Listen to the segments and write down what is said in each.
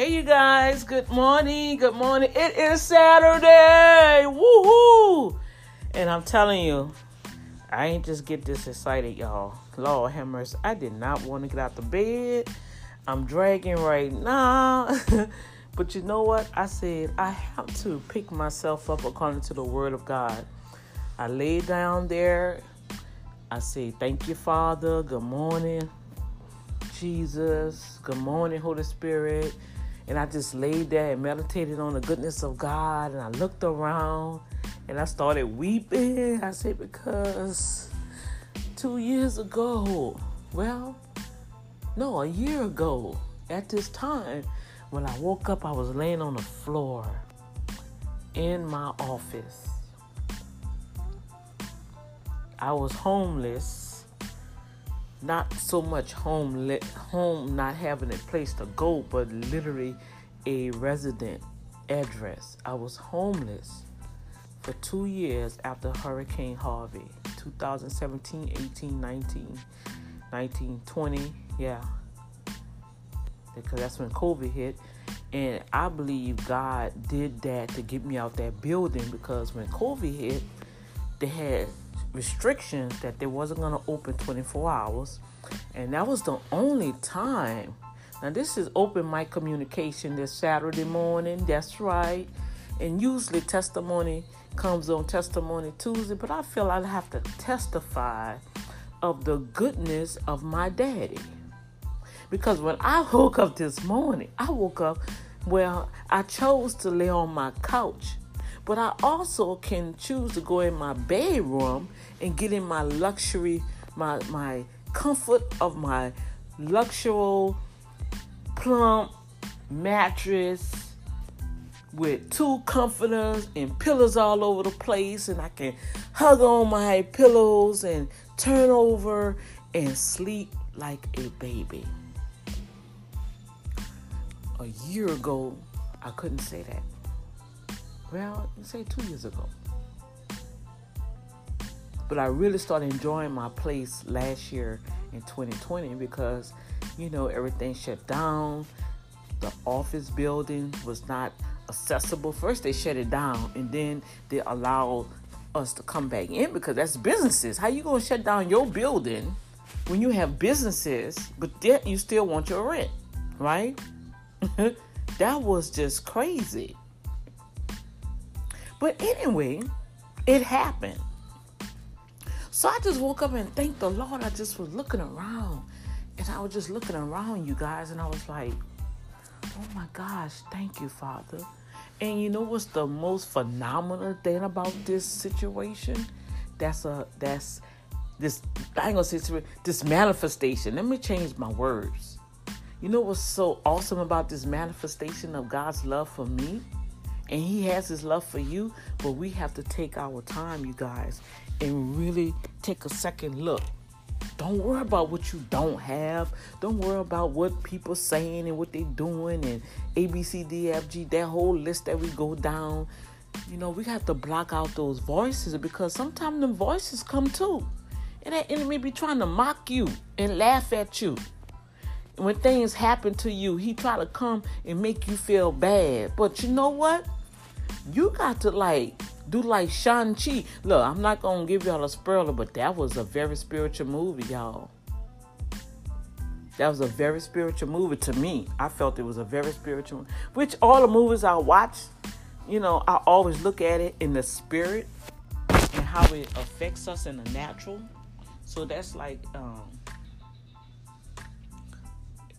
Hey, you guys. Good morning. Good morning. It is Saturday. Woohoo! And I'm telling you, I ain't just get this excited, y'all. Lord hammers, I did not want to get out the bed. I'm dragging right now. but you know what? I said I have to pick myself up according to the word of God. I lay down there. I say, Thank you, Father. Good morning, Jesus. Good morning, Holy Spirit. And I just laid there and meditated on the goodness of God. And I looked around and I started weeping. I said, because two years ago, well, no, a year ago, at this time, when I woke up, I was laying on the floor in my office. I was homeless not so much home lit, home not having a place to go, but literally a resident address. I was homeless for two years after Hurricane Harvey, 2017, 18, 19, 19, 20, yeah, because that's when COVID hit. And I believe God did that to get me out that building because when COVID hit, they had restrictions that they wasn't going to open 24 hours. And that was the only time. Now this is open mic communication this saturday morning that's right. And usually testimony comes on testimony tuesday but i feel i have to testify of the goodness of my daddy. Because when i woke up this morning i woke up well i chose to lay on my couch but I also can choose to go in my bedroom and get in my luxury, my my comfort of my luxury plump mattress with two comforters and pillows all over the place and I can hug on my pillows and turn over and sleep like a baby. A year ago, I couldn't say that well, say two years ago. But I really started enjoying my place last year in 2020 because, you know, everything shut down. The office building was not accessible. First, they shut it down, and then they allowed us to come back in because that's businesses. How you gonna shut down your building when you have businesses, but yet you still want your rent, right? that was just crazy. But anyway, it happened. So I just woke up and thanked the Lord. I just was looking around and I was just looking around you guys and I was like, oh my gosh, thank you, Father. And you know what's the most phenomenal thing about this situation? That's a that's this I ain't gonna say this manifestation. Let me change my words. You know what's so awesome about this manifestation of God's love for me? And he has his love for you but we have to take our time you guys and really take a second look. Don't worry about what you don't have. Don't worry about what people saying and what they are doing and abcdfg that whole list that we go down. You know we have to block out those voices because sometimes the voices come too. And that enemy be trying to mock you and laugh at you. When things happen to you, he try to come and make you feel bad. But you know what? You got to like do like Shang-Chi. Look, I'm not gonna give y'all a spoiler, but that was a very spiritual movie, y'all. That was a very spiritual movie to me. I felt it was a very spiritual which all the movies I watch, you know, I always look at it in the spirit and how it affects us in the natural. So that's like um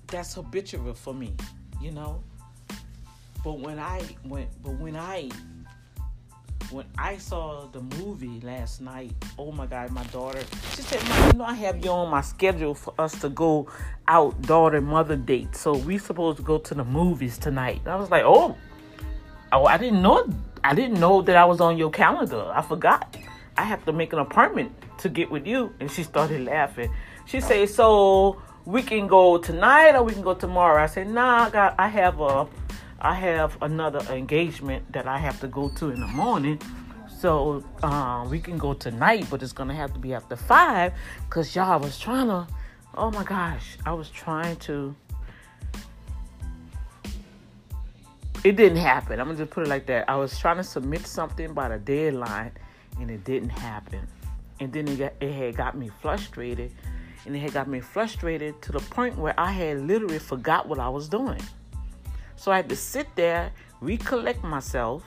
that's habitual for me, you know. But when I went, but when I when I saw the movie last night, oh my God, my daughter, she said, you know, I have you on my schedule for us to go out daughter mother date. So we supposed to go to the movies tonight. And I was like, oh, oh, I didn't know, I didn't know that I was on your calendar. I forgot. I have to make an appointment to get with you. And she started laughing. She said, so we can go tonight or we can go tomorrow. I said, nah, I got, I have a I have another engagement that I have to go to in the morning. So um, we can go tonight, but it's gonna have to be after five. Cause y'all was trying to. Oh my gosh, I was trying to it didn't happen. I'm gonna just put it like that. I was trying to submit something by the deadline, and it didn't happen. And then it, got, it had got me frustrated, and it had got me frustrated to the point where I had literally forgot what I was doing. So I had to sit there, recollect myself,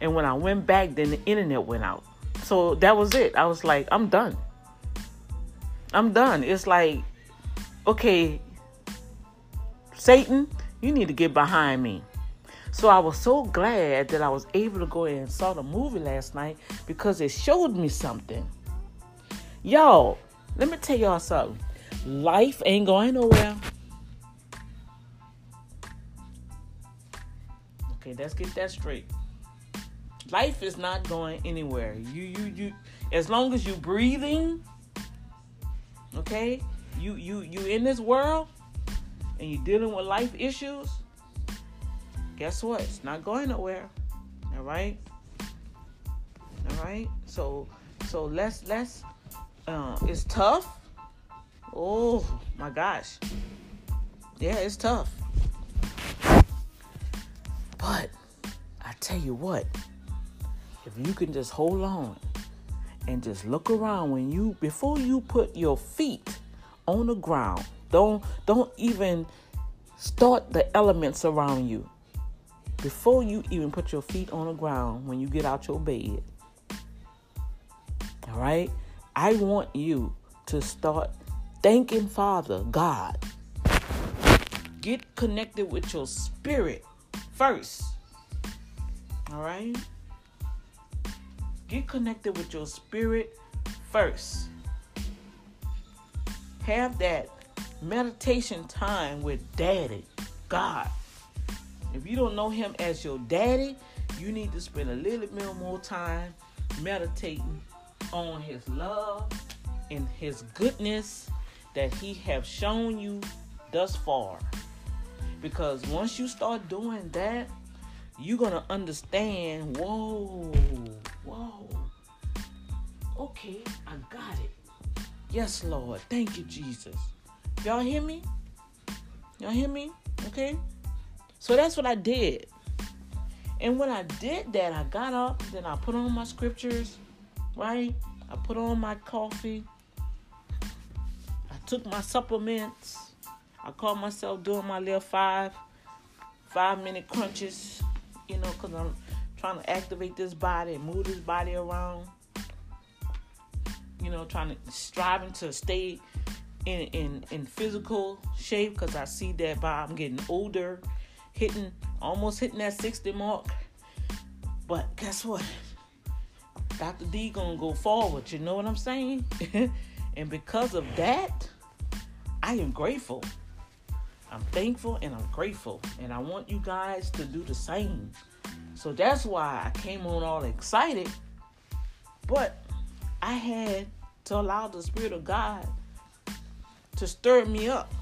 and when I went back, then the internet went out. So that was it. I was like, I'm done. I'm done. It's like, okay, Satan, you need to get behind me. So I was so glad that I was able to go and saw the movie last night because it showed me something. Y'all, let me tell y'all something. Life ain't going nowhere. Okay, let's get that straight. Life is not going anywhere. You you you as long as you breathing, okay? You you you in this world, and you're dealing with life issues, guess what? It's not going nowhere. All right. All right. So so let's let's. Uh, it's tough. Oh my gosh. Yeah, it's tough. But I tell you what, if you can just hold on and just look around when you before you put your feet on the ground don't don't even start the elements around you. Before you even put your feet on the ground when you get out your bed. All right? I want you to start thanking Father God. Get connected with your spirit first. All right? Get connected with your spirit first. Have that meditation time with Daddy, God. If you don't know Him as your Daddy, you need to spend a little bit more time meditating on His love and His goodness that He have shown you thus far. Because once you start doing that, you're gonna understand. Whoa, whoa. Okay, I got it. Yes, Lord. Thank you, Jesus. Y'all hear me? Y'all hear me? Okay? So that's what I did. And when I did that, I got up, then I put on my scriptures, right? I put on my coffee. I took my supplements. I called myself doing my little five, five minute crunches, you know, because I'm trying to activate this body move this body around. You know, trying to striving to stay in in, in physical shape because I see that by I'm getting older, hitting almost hitting that 60 mark. But guess what? Dr. D gonna go forward, you know what I'm saying? and because of that, I am grateful. I'm thankful and I'm grateful. And I want you guys to do the same. So that's why I came on all excited. But I had to allow the Spirit of God to stir me up.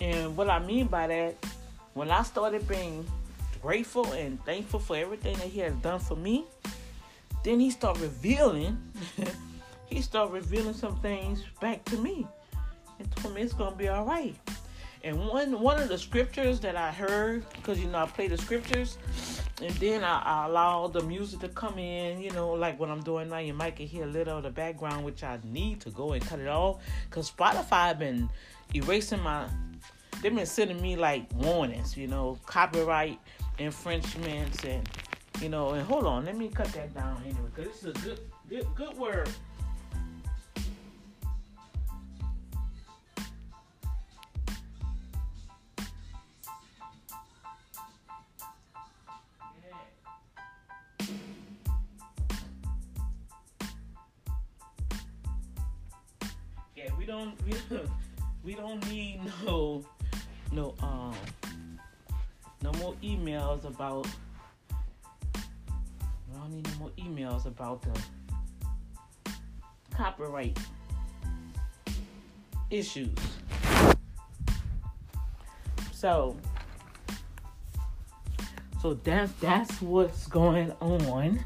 And what I mean by that, when I started being grateful and thankful for everything that He has done for me, then He started revealing, He started revealing some things back to me. Me it's gonna be all right. And one one of the scriptures that I heard, because you know I play the scriptures, and then I, I, allow the music to come in, you know, like what I'm doing now. You might can hear a little of the background, which I need to go and cut it off, because Spotify been erasing my. They've been sending me like warnings, you know, copyright infringements, and you know. And hold on, let me cut that down anyway, because this is a good, good, good word. Don't we don't we don't need no no um no more emails about we don't need no more emails about the copyright issues. So so that's that's what's going on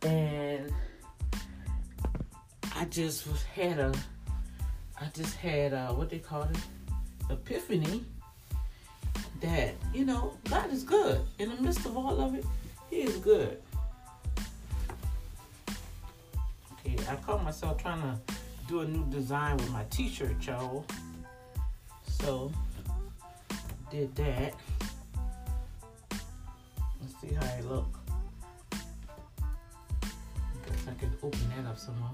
and I just had a I just had uh, what they call it, epiphany, that, you know, God is good. In the midst of all of it, He is good. Okay, I caught myself trying to do a new design with my t-shirt, y'all. So, did that. Let's see how it look. Guess I can open that up some more.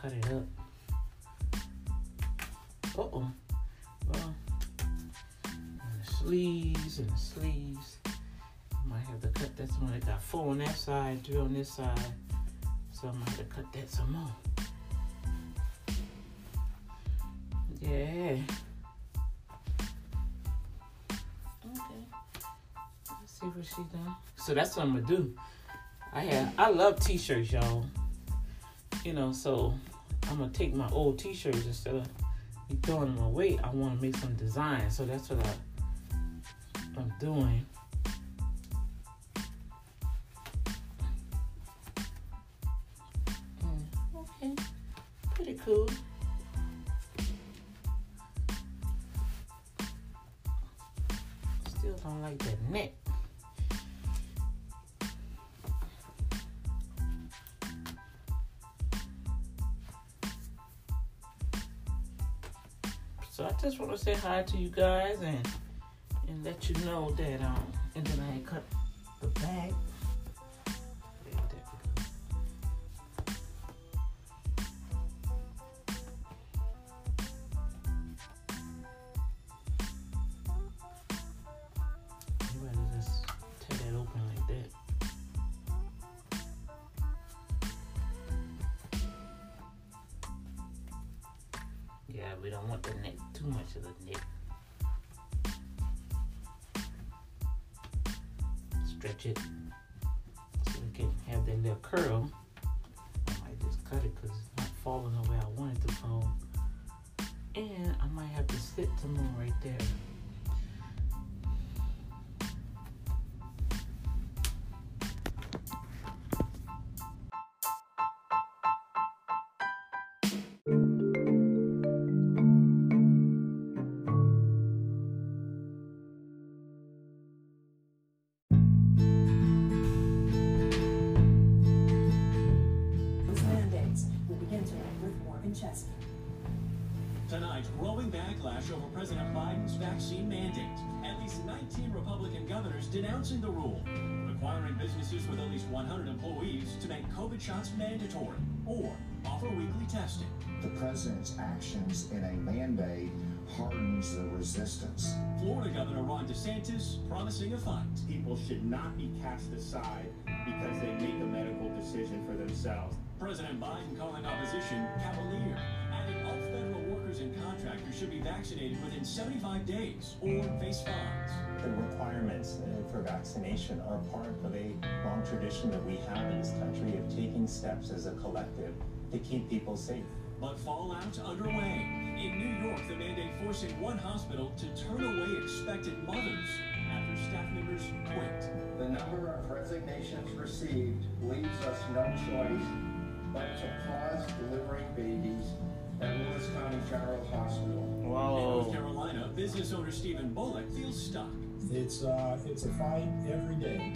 Cut it up. Uh-oh. Well, the sleeves and the sleeves. Might have to cut that some. more. I got four on that side, three on this side. So I might have to cut that some more. Yeah. Okay. Let's see what she done. So that's what I'm gonna do. I have I love t-shirts, y'all. You know, so I'm gonna take my old t-shirts instead of throwing them away. I want to make some designs, so that's what I, I'm doing. Mm, okay, pretty cool. Still don't like that neck. Just want to say hi to you guys and and let you know that um and then I cut the bag. Little curl. I might just cut it because it's not falling the way I want it to fall. And I might have to sit some more right there. Hardens the resistance. Florida Governor Ron DeSantis promising a fight. people should not be cast aside because they make a medical decision for themselves. President Biden calling opposition cavalier, adding all federal workers and contractors should be vaccinated within 75 days or face fines. The requirements uh, for vaccination are part of a long tradition that we have in this country of taking steps as a collective to keep people safe. But fallout underway. In New York, the mandate forcing one hospital to turn away expectant mothers after staff members quit. The number of resignations received leaves us no choice but to pause delivering babies at Lewis County General Hospital. In North Carolina, business owner Stephen Bullock feels stuck. It's uh, it's a fight every day.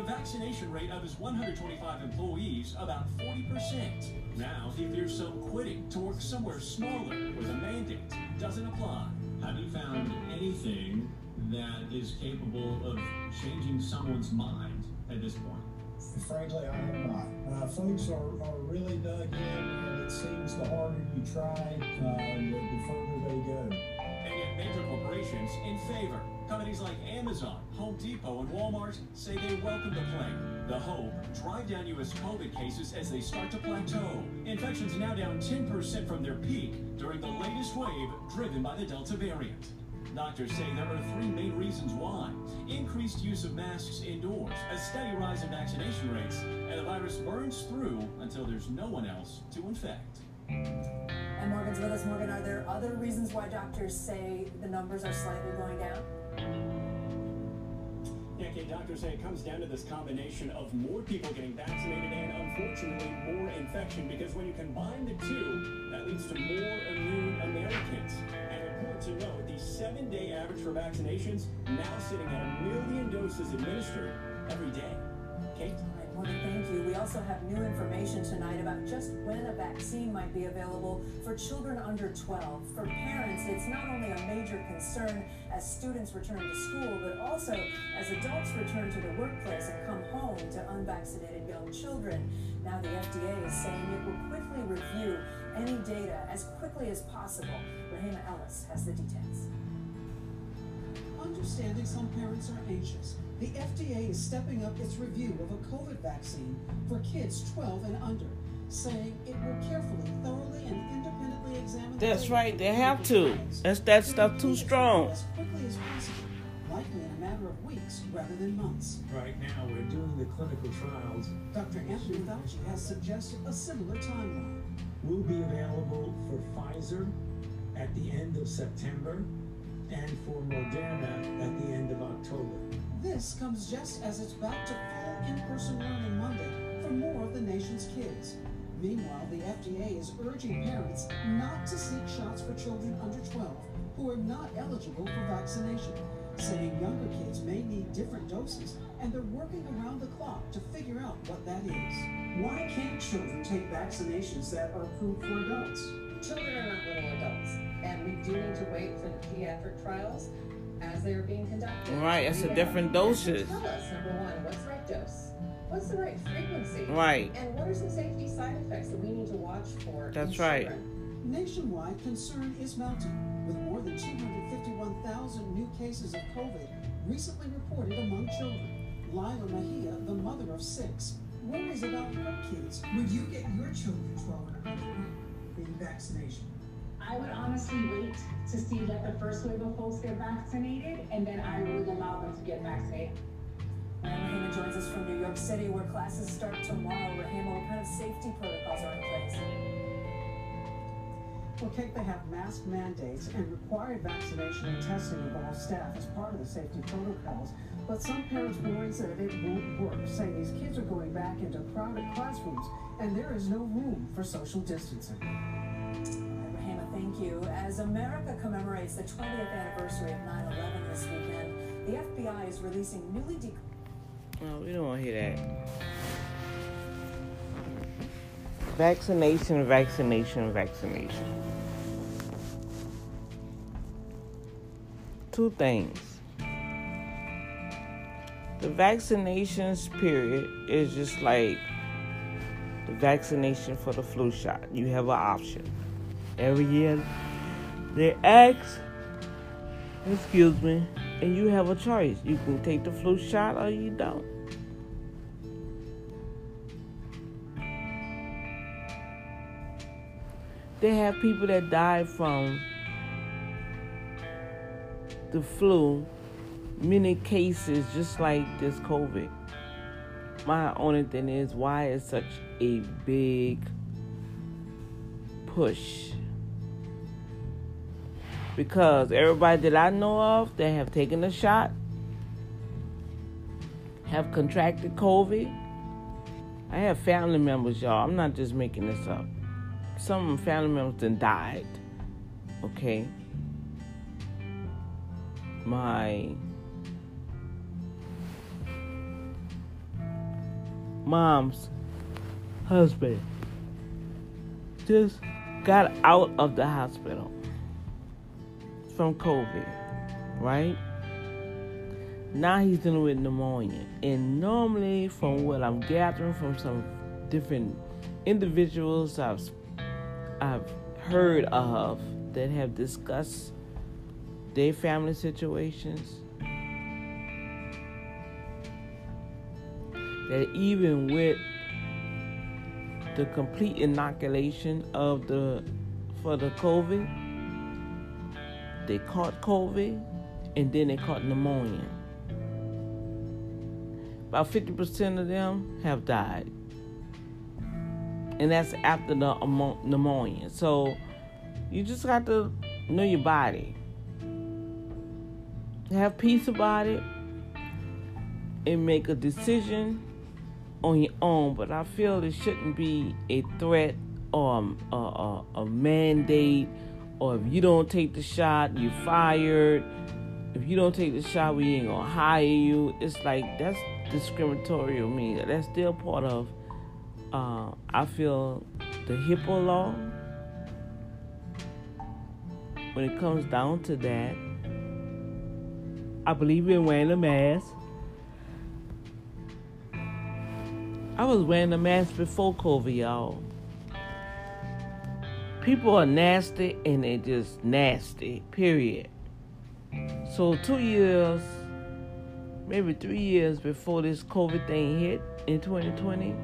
The vaccination rate of his 125 employees about 40%. Now he fears some quitting to work somewhere smaller where the mandate doesn't apply. Have you found anything that is capable of changing someone's mind at this point? Frankly, I am not. Uh, folks are, are really dug in, and it seems the harder you try, uh, the, the further they go. And yet major corporations in favor. Companies like Amazon, Home Depot, and Walmart say they welcome the plan. The hope, drive down U.S. COVID cases as they start to plateau. Infections now down 10% from their peak during the latest wave driven by the Delta variant. Doctors say there are three main reasons why. Increased use of masks indoors, a steady rise in vaccination rates, and the virus burns through until there's no one else to infect. And Morgan's with us. Morgan, are there other reasons why doctors say the numbers are slightly going down? Kate, doctors say it comes down to this combination of more people getting vaccinated and unfortunately more infection because when you combine the two, that leads to more immune Americans. And important to note, the seven day average for vaccinations now sitting at a million doses administered every day. Kate? Also have new information tonight about just when a vaccine might be available for children under 12. For parents, it's not only a major concern as students return to school, but also as adults return to the workplace and come home to unvaccinated young children. Now the FDA is saying it will quickly review any data as quickly as possible. Rehema Ellis has the details. Understanding some parents are anxious, the FDA is stepping up its review of a COVID vaccine for kids 12 and under, saying it will carefully, thoroughly, and independently examine. the That's data right, they have to. trials. That's that It stuff too strong. As quickly as possible, likely in a matter of weeks rather than months. Right now, we're doing the clinical trials. Dr. Anthony Fauci has suggested a similar timeline. Will be available for Pfizer at the end of September and for Moderna at the end of October. This comes just as it's back to full in-person learning Monday for more of the nation's kids. Meanwhile, the FDA is urging parents not to seek shots for children under 12 who are not eligible for vaccination, saying younger kids may need different doses and they're working around the clock to figure out what that is. Why can't children take vaccinations that are approved for adults? Children are not little adults, and we do need to wait for the pediatric trials as they are being conducted. Right, it's a different dosage. Tell us, number one, what's the right dose? What's the right frequency? Right. And what are some safety side effects that we need to watch for? That's right. children? Nationwide concern is mounting, with more than 251,000 new cases of COVID recently reported among children. Lila Mejia, the mother of six, worries about her kids. Would you get your children 12 and under the vaccination? I would honestly wait to see that the first wave of folks get vaccinated, and then I would allow them to get vaccinated. And Rehema joins us from New York City, where classes start tomorrow. Rehema, what kind of safety protocols are in place? Well, Kate, they have mask mandates and required vaccination and testing of all staff as part of the safety protocols. But some parents worry that it won't work, saying these kids are going back into crowded classrooms and there is no room for social distancing. All right, Rehema, thank you. As America commemorates the 20th anniversary of 9 11 this weekend, the FBI is releasing newly de- No, we don't want to hear that. Vaccination, vaccination, vaccination. Two things. The vaccinations period is just like the vaccination for the flu shot. You have an option. Every year they ask, excuse me, and you have a choice. You can take the flu shot or you don't. They have people that died from the flu, many cases just like this COVID. My only thing is why is such a big push? Because everybody that I know of that have taken the shot have contracted COVID. I have family members, y'all. I'm not just making this up. Some family members then died. Okay. My mom's husband just got out of the hospital from COVID, right? Now he's dealing with pneumonia. And normally, from what I'm gathering from some different individuals I've I've heard of that have discussed their family situations, that even with the complete inoculation of the for the COVID, they caught COVID and then they caught pneumonia. About 50% of them have died. And that's after the pneumonia. So you just got to know your body. Have peace about it. and make a decision on your own. But I feel it shouldn't be a threat or um, a, a, a mandate, or if you don't take the shot, you're fired. If you don't take the shot, we ain't gonna hire you. It's like that's discriminatory to me. That's still part of. Uh, I feel the HIPAA law. When it comes down to that, I believe in wearing a mask. I was wearing a mask before COVID, y'all. People are nasty and they just nasty, period. So, two years, maybe three years before this COVID thing hit in 2020,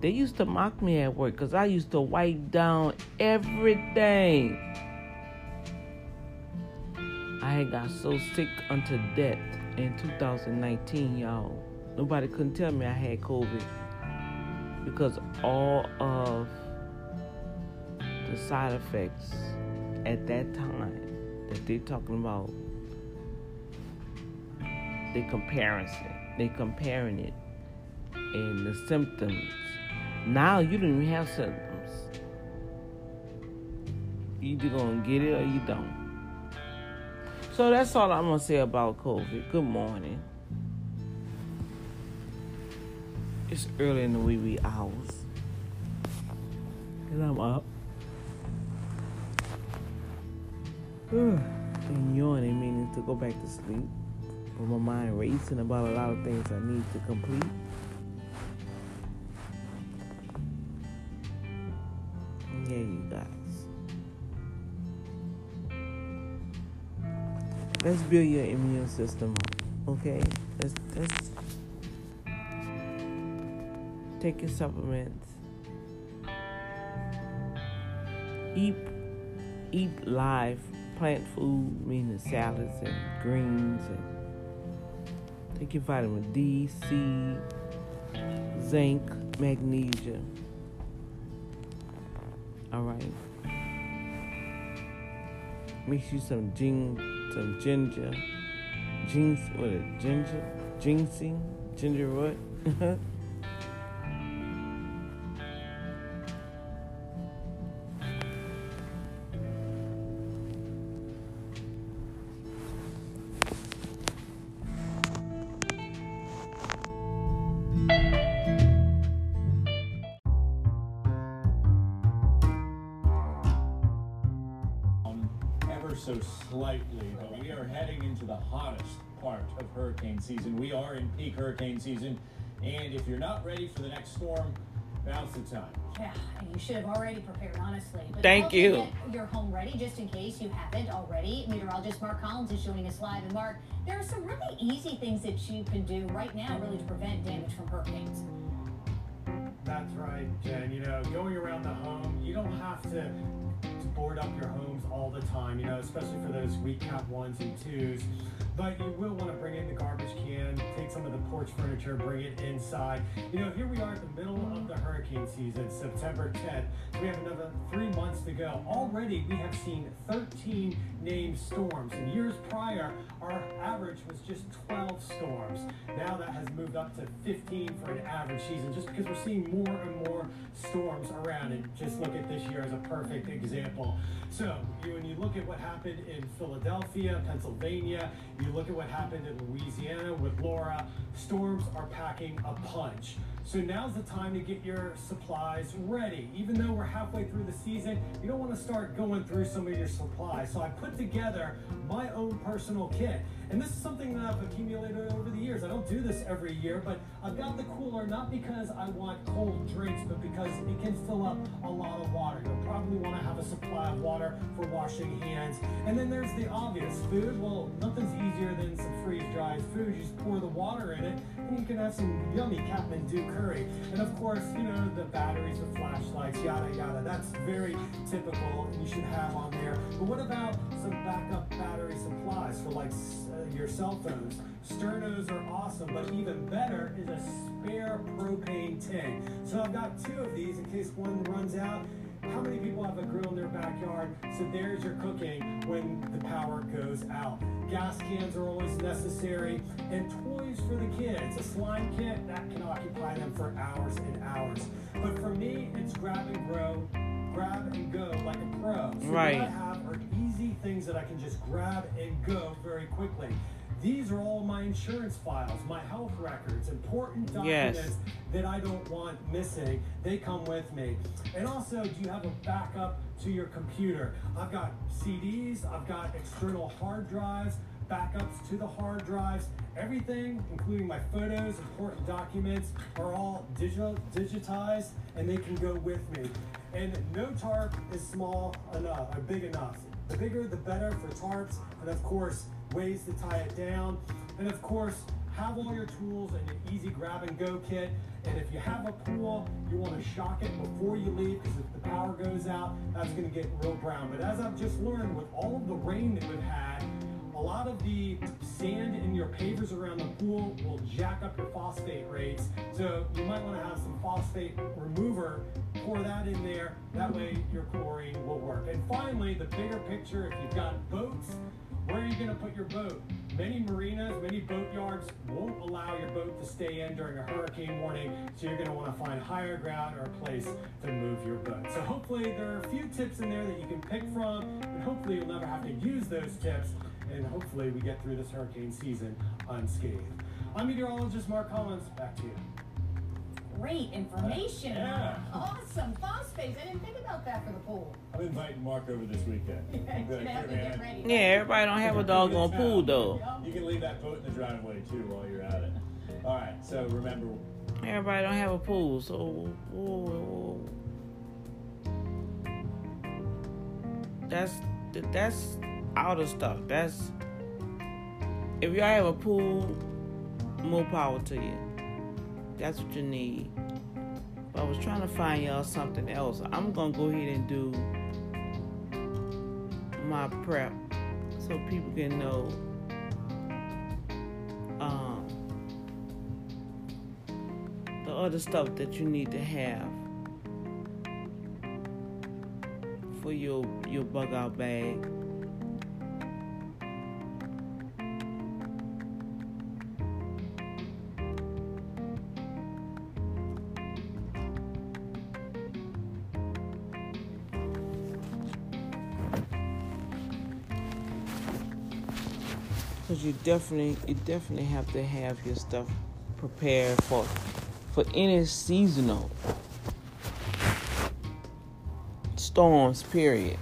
they used to mock me at work because I used to wipe down everything. I got so sick unto death in 2019, y'all. Nobody couldn't tell me I had COVID because all of the side effects at that time that they're talking about, they comparing it, they comparing it, and the symptoms. Now you don't even have symptoms. You either gonna get it or you don't. So that's all I'm gonna say about COVID. Good morning. It's early in the wee wee hours. And I'm up. And yawning, meaning to go back to sleep. But my mind racing about a lot of things I need to complete. Yeah, you guys. Let's build your immune system up, okay? Let's, let's take your supplements. Eat, eat live plant food, meaning salads and greens, and take your vitamin D, C, zinc, magnesium. All right. Mix you some gin, some ginger, gins, what ginger, ginseng, ginger root. so slightly, but we are heading into the hottest part of hurricane season. We are in peak hurricane season, and if you're not ready for the next storm, now's the time. Yeah, you should have already prepared, honestly. But Thank also you. Get your home ready, just in case you haven't already. Meteorologist Mark Collins is joining us live. And Mark, there are some really easy things that you can do right now, really, to prevent damage from hurricanes. That's right, Jen. You know, going around the home, you don't have to board up your homes all the time, you know, especially for those weak Cat ones and twos. But you will want to bring in the garbage can, take some of the porch furniture, bring it inside. You know, here we are at the middle of the hurricane season, September 10th. We have another three months to go. Already, we have seen 13 named storms. In years our average was just 12 storms. Now that has moved up to 15 for an average season, just because we're seeing more and more storms around. And just look at this year as a perfect example. So, when you look at what happened in Philadelphia, Pennsylvania, you look at what happened in Louisiana with Laura, storms are packing a punch. So now's the time to get your supplies ready. Even though we're halfway through the season, you don't want to start going through some of your supplies. So I put together my own personal kit. And this is something that I've accumulated over the years. I don't do this every year, but I've got the cooler not because I want cold drinks, but because it can fill up a lot of water. You'll probably want to have a supply of water for washing hands. And then there's the obvious food. Well, nothing's easier than some freeze-dried food. You just pour the water in it, and you can have some yummy Kathmandu curry. And of course, you know, the batteries, the flashlights, yada yada. That's very typical, you should have on there. But what about some backup battery supplies for like uh, your cell phones? Sternos are awesome, but even better is a spare propane tank. So I've got two of these in case one runs out. How many people have a grill in their backyard? So there's your cooking when the power goes out. Gas cans are always necessary, and toys for the kids. A slime kit that can occupy them for hours and hours. But for me, it's grab and grow, grab and go like a pro. So Right. what I have are easy things that I can just grab and go very quickly. These are all my insurance files, my health records, important Yes. documents that I don't want missing. They come with me. And also, do you have a backup to your computer? I've got CDs, I've got external hard drives, backups to the hard drives. Everything, including my photos, important documents, are all digital digitized and they can go with me. And no tarp is small enough or big enough. The bigger the better for tarps, and of course, ways to tie it down. And of course, have all your tools and your easy grab and go kit. And if you have a pool, you want to shock it before you leave because if the power goes out, that's going to get real brown. But as I've just learned, with all of the rain that we've had, a lot of the sand in your pavers around the pool will jack up your phosphate rates. So you might want to have some phosphate remover, pour that in there. That way your chlorine will work. And finally, the bigger picture, if you've got boats, where are you going to put your boat? Many marinas, many boat yards won't allow your boat to stay in during a hurricane warning, so you're going to want to find higher ground or a place to move your boat. So hopefully there are a few tips in there that you can pick from, and hopefully you'll never have to use those tips, and hopefully we get through this hurricane season unscathed. I'm meteorologist Mark Collins. Back to you. Great information. Yeah. Awesome. Phosphates. I didn't think about that for the pool. I'm inviting Mark over this weekend. Yeah, Good, you have to get ready. Yeah, everybody don't have a dog doggone pool though. You can leave that boat in the driveway too while you're at it. All right. So remember, Everybody don't have a pool, so whoa, that's that's outer stuff. That's if y'all have a pool, more power to you. That's what you need. But I was trying to find y'all something else. I'm gonna go ahead and do my prep so people can know. Um, the other stuff that you need to have for your your bug out bag. You definitely you definitely have to have your stuff prepared for for any seasonal storms period